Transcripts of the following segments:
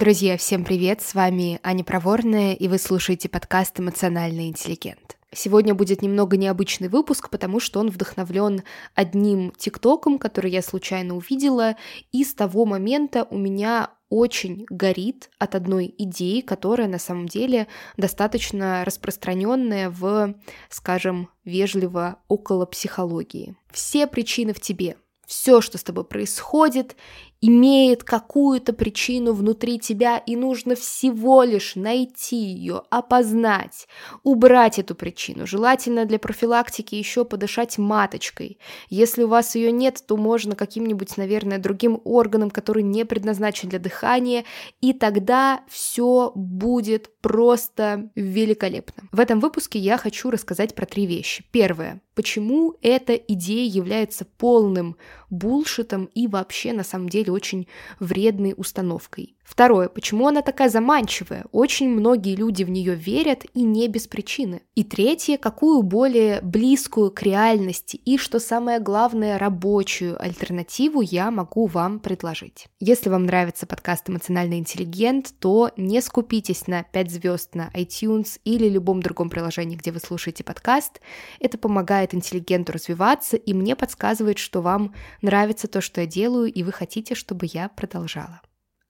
Друзья, всем привет! С вами Аня Проворная, и вы слушаете подкаст «Эмоциональный интеллигент». Сегодня будет немного необычный выпуск, потому что он вдохновлен одним тиктоком, который я случайно увидела, и с того момента у меня очень горит от одной идеи, которая на самом деле достаточно распространенная в, скажем, вежливо около психологии. Все причины в тебе. Все, что с тобой происходит, имеет какую-то причину внутри тебя, и нужно всего лишь найти ее, опознать, убрать эту причину. Желательно для профилактики еще подышать маточкой. Если у вас ее нет, то можно каким-нибудь, наверное, другим органом, который не предназначен для дыхания, и тогда все будет просто великолепно. В этом выпуске я хочу рассказать про три вещи. Первое. Почему эта идея является полным булшитом и вообще на самом деле очень вредной установкой. Второе. Почему она такая заманчивая? Очень многие люди в нее верят и не без причины. И третье. Какую более близкую к реальности и, что самое главное, рабочую альтернативу я могу вам предложить. Если вам нравится подкаст «Эмоциональный интеллигент», то не скупитесь на 5 звезд на iTunes или любом другом приложении, где вы слушаете подкаст. Это помогает интеллигенту развиваться и мне подсказывает, что вам нравится то, что я делаю, и вы хотите, чтобы я продолжала.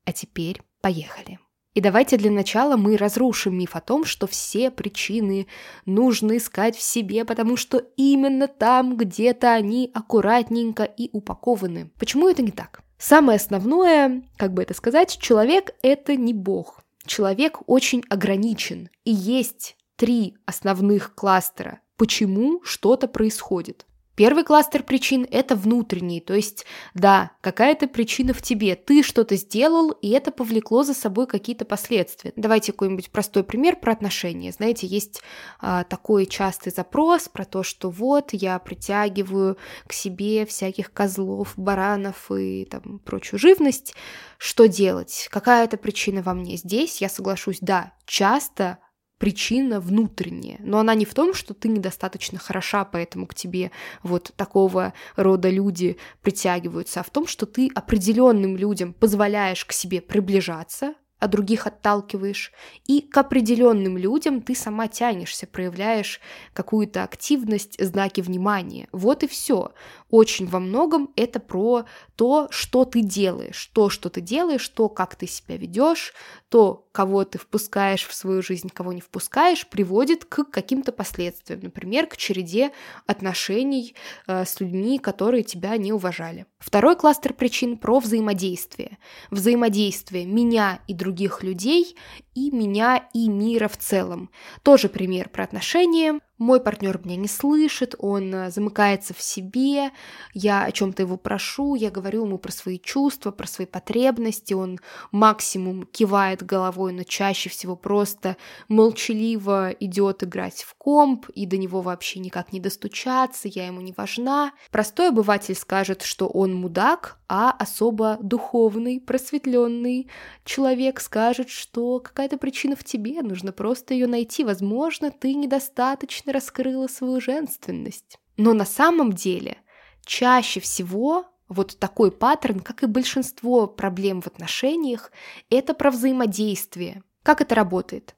А теперь поехали. И давайте для начала мы разрушим миф о том, что все причины нужно искать в себе, потому что именно там где-то они аккуратненько и упакованы. Почему это не так? Самое основное, как бы это сказать, человек — это не бог. Человек очень ограничен, и есть три основных кластера, почему что-то происходит. Первый кластер причин – это внутренний, то есть, да, какая-то причина в тебе, ты что-то сделал, и это повлекло за собой какие-то последствия. Давайте какой-нибудь простой пример про отношения. Знаете, есть а, такой частый запрос про то, что вот я притягиваю к себе всяких козлов, баранов и там прочую живность. Что делать? Какая это причина во мне? Здесь я соглашусь, да, часто причина внутренняя. Но она не в том, что ты недостаточно хороша, поэтому к тебе вот такого рода люди притягиваются, а в том, что ты определенным людям позволяешь к себе приближаться, а других отталкиваешь, и к определенным людям ты сама тянешься, проявляешь какую-то активность, знаки внимания. Вот и все. Очень во многом это про то, что ты делаешь, то, что ты делаешь, то, как ты себя ведешь, то, кого ты впускаешь в свою жизнь, кого не впускаешь, приводит к каким-то последствиям, например, к череде отношений э, с людьми, которые тебя не уважали. Второй кластер причин про взаимодействие. Взаимодействие меня и других людей и меня, и мира в целом. Тоже пример про отношения. Мой партнер меня не слышит, он э, замыкается в себе, я о чем-то его прошу, я говорю ему про свои чувства, про свои потребности, он максимум кивает головой, но чаще всего просто молчаливо идет играть в комп, и до него вообще никак не достучаться, я ему не важна. Простой обыватель скажет, что он мудак, а особо духовный, просветленный человек скажет, что какая-то причина в тебе, нужно просто ее найти. Возможно, ты недостаточно раскрыла свою женственность. Но на самом деле чаще всего вот такой паттерн, как и большинство проблем в отношениях, это про взаимодействие. Как это работает?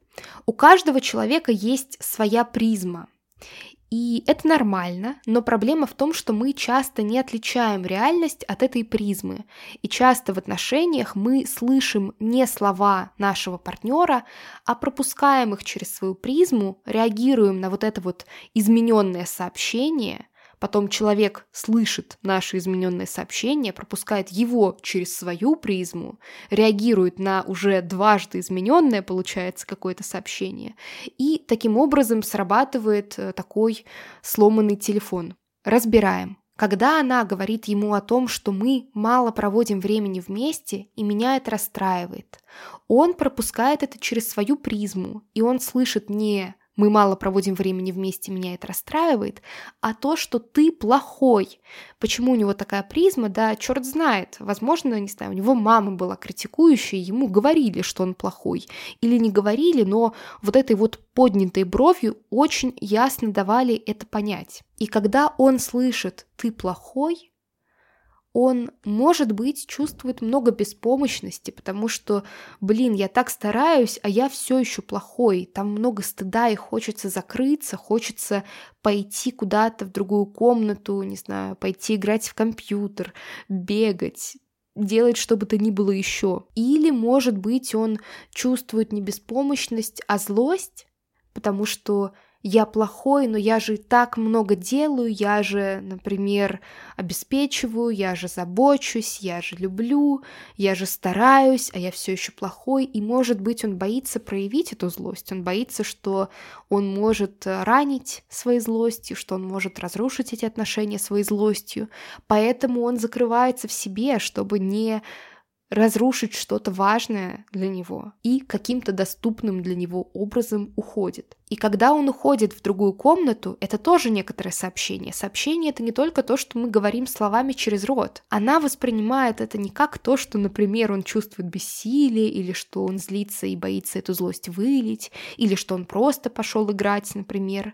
У каждого человека есть своя призма. И это нормально, но проблема в том, что мы часто не отличаем реальность от этой призмы. И часто в отношениях мы слышим не слова нашего партнера, а пропускаем их через свою призму, реагируем на вот это вот измененное сообщение – Потом человек слышит наше измененное сообщение, пропускает его через свою призму, реагирует на уже дважды измененное, получается, какое-то сообщение. И таким образом срабатывает э, такой сломанный телефон. Разбираем. Когда она говорит ему о том, что мы мало проводим времени вместе, и меня это расстраивает, он пропускает это через свою призму, и он слышит не мы мало проводим времени вместе, меня это расстраивает, а то, что ты плохой. Почему у него такая призма, да, черт знает. Возможно, не знаю, у него мама была критикующая, ему говорили, что он плохой. Или не говорили, но вот этой вот поднятой бровью очень ясно давали это понять. И когда он слышит «ты плохой», он, может быть, чувствует много беспомощности, потому что, блин, я так стараюсь, а я все еще плохой, там много стыда, и хочется закрыться, хочется пойти куда-то в другую комнату, не знаю, пойти играть в компьютер, бегать, делать что бы то ни было еще. Или, может быть, он чувствует не беспомощность, а злость, потому что я плохой, но я же так много делаю, я же, например, обеспечиваю, я же забочусь, я же люблю, я же стараюсь, а я все еще плохой, и, может быть, он боится проявить эту злость, он боится, что он может ранить своей злостью, что он может разрушить эти отношения своей злостью, поэтому он закрывается в себе, чтобы не разрушить что-то важное для него и каким-то доступным для него образом уходит. И когда он уходит в другую комнату, это тоже некоторое сообщение. Сообщение это не только то, что мы говорим словами через рот. Она воспринимает это не как то, что, например, он чувствует бессилие, или что он злится и боится эту злость вылить, или что он просто пошел играть, например.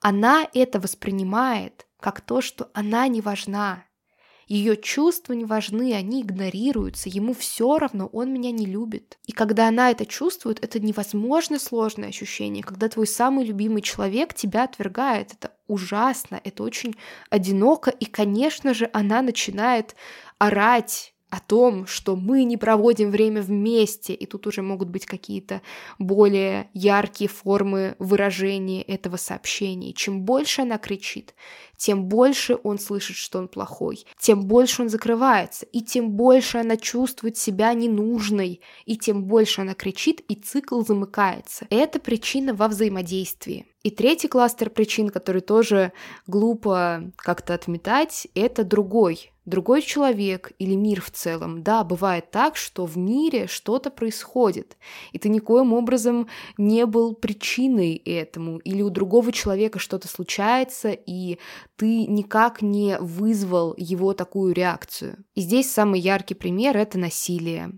Она это воспринимает как то, что она не важна, ее чувства не важны, они игнорируются, ему все равно, он меня не любит. И когда она это чувствует, это невозможно сложное ощущение, когда твой самый любимый человек тебя отвергает. Это ужасно, это очень одиноко, и, конечно же, она начинает орать о том, что мы не проводим время вместе, и тут уже могут быть какие-то более яркие формы выражения этого сообщения. Чем больше она кричит, тем больше он слышит, что он плохой, тем больше он закрывается, и тем больше она чувствует себя ненужной, и тем больше она кричит, и цикл замыкается. Это причина во взаимодействии. И третий кластер причин, который тоже глупо как-то отметать, это другой. Другой человек или мир в целом. Да, бывает так, что в мире что-то происходит, и ты никоим образом не был причиной этому, или у другого человека что-то случается, и ты никак не вызвал его такую реакцию. И здесь самый яркий пример — это насилие.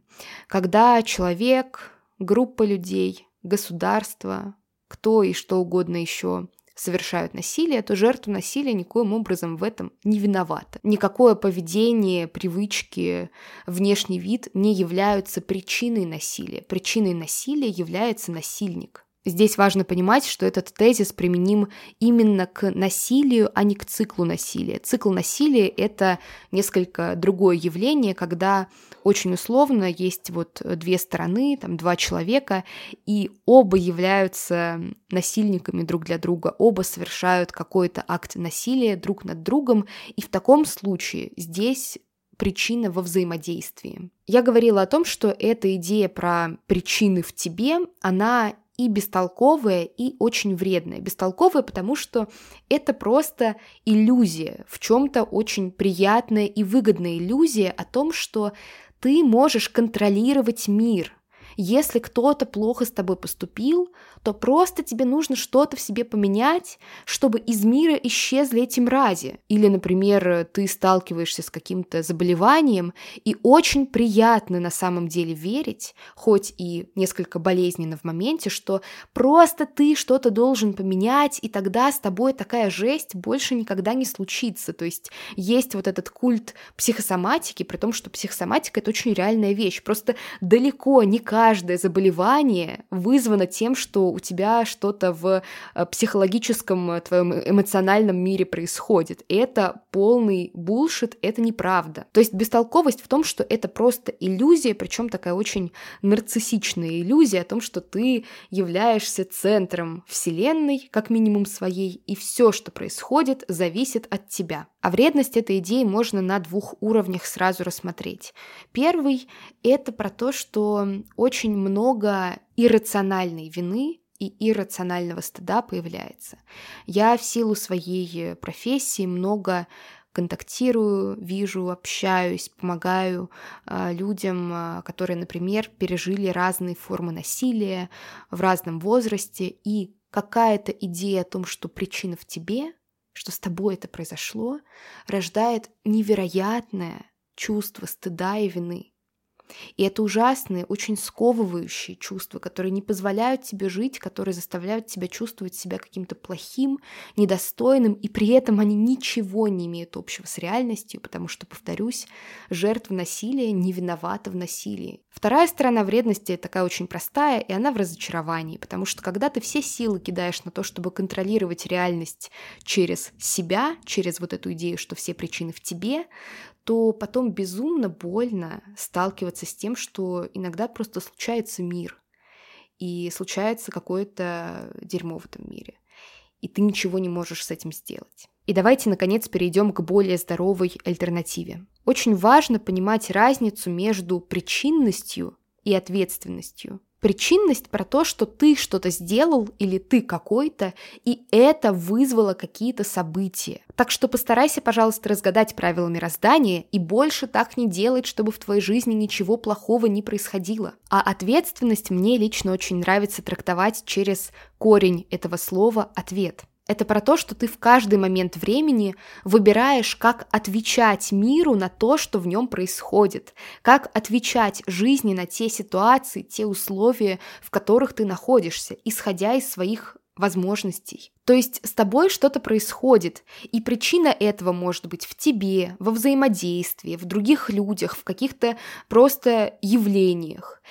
Когда человек, группа людей, государство, кто и что угодно еще совершают насилие, то жертва насилия никоим образом в этом не виновата. Никакое поведение, привычки, внешний вид не являются причиной насилия. Причиной насилия является насильник. Здесь важно понимать, что этот тезис применим именно к насилию, а не к циклу насилия. Цикл насилия — это несколько другое явление, когда очень условно есть вот две стороны, там два человека, и оба являются насильниками друг для друга, оба совершают какой-то акт насилия друг над другом, и в таком случае здесь причина во взаимодействии. Я говорила о том, что эта идея про причины в тебе, она и бестолковое, и очень вредное. Бестолковое, потому что это просто иллюзия, в чем-то очень приятная и выгодная иллюзия о том, что ты можешь контролировать мир. Если кто-то плохо с тобой поступил, то просто тебе нужно что-то в себе поменять, чтобы из мира исчезли эти мрази. Или, например, ты сталкиваешься с каким-то заболеванием, и очень приятно на самом деле верить, хоть и несколько болезненно в моменте, что просто ты что-то должен поменять, и тогда с тобой такая жесть больше никогда не случится. То есть есть вот этот культ психосоматики, при том, что психосоматика — это очень реальная вещь. Просто далеко не каждое заболевание вызвано тем, что у тебя что-то в э, психологическом э, твоем эмоциональном мире происходит. Это полный булшит, это неправда. То есть бестолковость в том, что это просто иллюзия, причем такая очень нарциссичная иллюзия о том, что ты являешься центром Вселенной, как минимум своей, и все, что происходит, зависит от тебя. А вредность этой идеи можно на двух уровнях сразу рассмотреть. Первый — это про то, что очень много иррациональной вины и иррационального стыда появляется. Я в силу своей профессии много контактирую, вижу, общаюсь, помогаю э, людям, э, которые, например, пережили разные формы насилия в разном возрасте, и какая-то идея о том, что причина в тебе, что с тобой это произошло, рождает невероятное чувство стыда и вины. И это ужасные, очень сковывающие чувства, которые не позволяют тебе жить, которые заставляют тебя чувствовать себя каким-то плохим, недостойным, и при этом они ничего не имеют общего с реальностью, потому что, повторюсь, жертва насилия не виновата в насилии. Вторая сторона вредности такая очень простая, и она в разочаровании, потому что когда ты все силы кидаешь на то, чтобы контролировать реальность через себя, через вот эту идею, что все причины в тебе, то потом безумно больно сталкиваться с тем, что иногда просто случается мир, и случается какое-то дерьмо в этом мире, и ты ничего не можешь с этим сделать. И давайте, наконец, перейдем к более здоровой альтернативе. Очень важно понимать разницу между причинностью и ответственностью. Причинность про то, что ты что-то сделал или ты какой-то, и это вызвало какие-то события. Так что постарайся, пожалуйста, разгадать правила мироздания и больше так не делать, чтобы в твоей жизни ничего плохого не происходило. А ответственность мне лично очень нравится трактовать через корень этого слова «ответ». Это про то, что ты в каждый момент времени выбираешь, как отвечать миру на то, что в нем происходит, как отвечать жизни на те ситуации, те условия, в которых ты находишься, исходя из своих возможностей. То есть с тобой что-то происходит, и причина этого может быть в тебе, во взаимодействии, в других людях, в каких-то просто явлениях.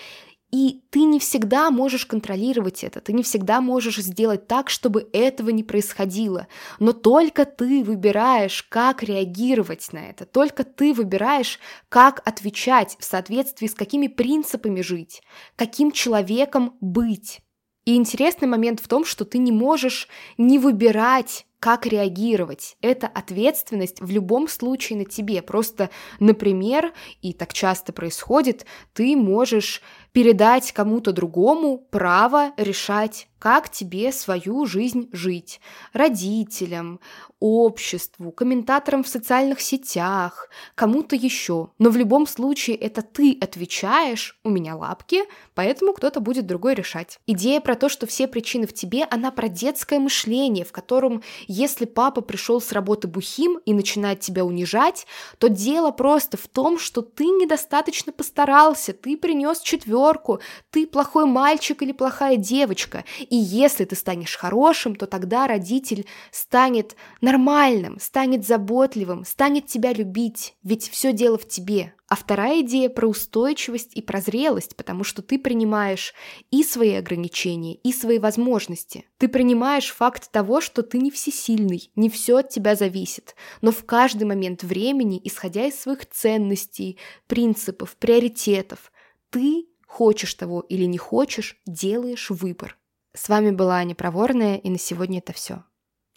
И ты не всегда можешь контролировать это, ты не всегда можешь сделать так, чтобы этого не происходило. Но только ты выбираешь, как реагировать на это, только ты выбираешь, как отвечать в соответствии с какими принципами жить, каким человеком быть. И интересный момент в том, что ты не можешь не выбирать как реагировать. Это ответственность в любом случае на тебе. Просто, например, и так часто происходит, ты можешь передать кому-то другому право решать, как тебе свою жизнь жить. Родителям, обществу, комментаторам в социальных сетях, кому-то еще. Но в любом случае это ты отвечаешь, у меня лапки, поэтому кто-то будет другой решать. Идея про то, что все причины в тебе, она про детское мышление, в котором если папа пришел с работы бухим и начинает тебя унижать, то дело просто в том, что ты недостаточно постарался, ты принес четверку, ты плохой мальчик или плохая девочка. И если ты станешь хорошим, то тогда родитель станет нормальным, станет заботливым, станет тебя любить, ведь все дело в тебе. А вторая идея про устойчивость и про зрелость, потому что ты принимаешь и свои ограничения, и свои возможности. Ты принимаешь факт того, что ты не всесильный, не все от тебя зависит, но в каждый момент времени, исходя из своих ценностей, принципов, приоритетов, ты Хочешь того или не хочешь, делаешь выбор. С вами была Аня Проворная, и на сегодня это все.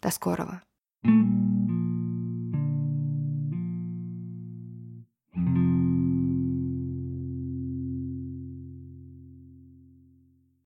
До скорого. thank you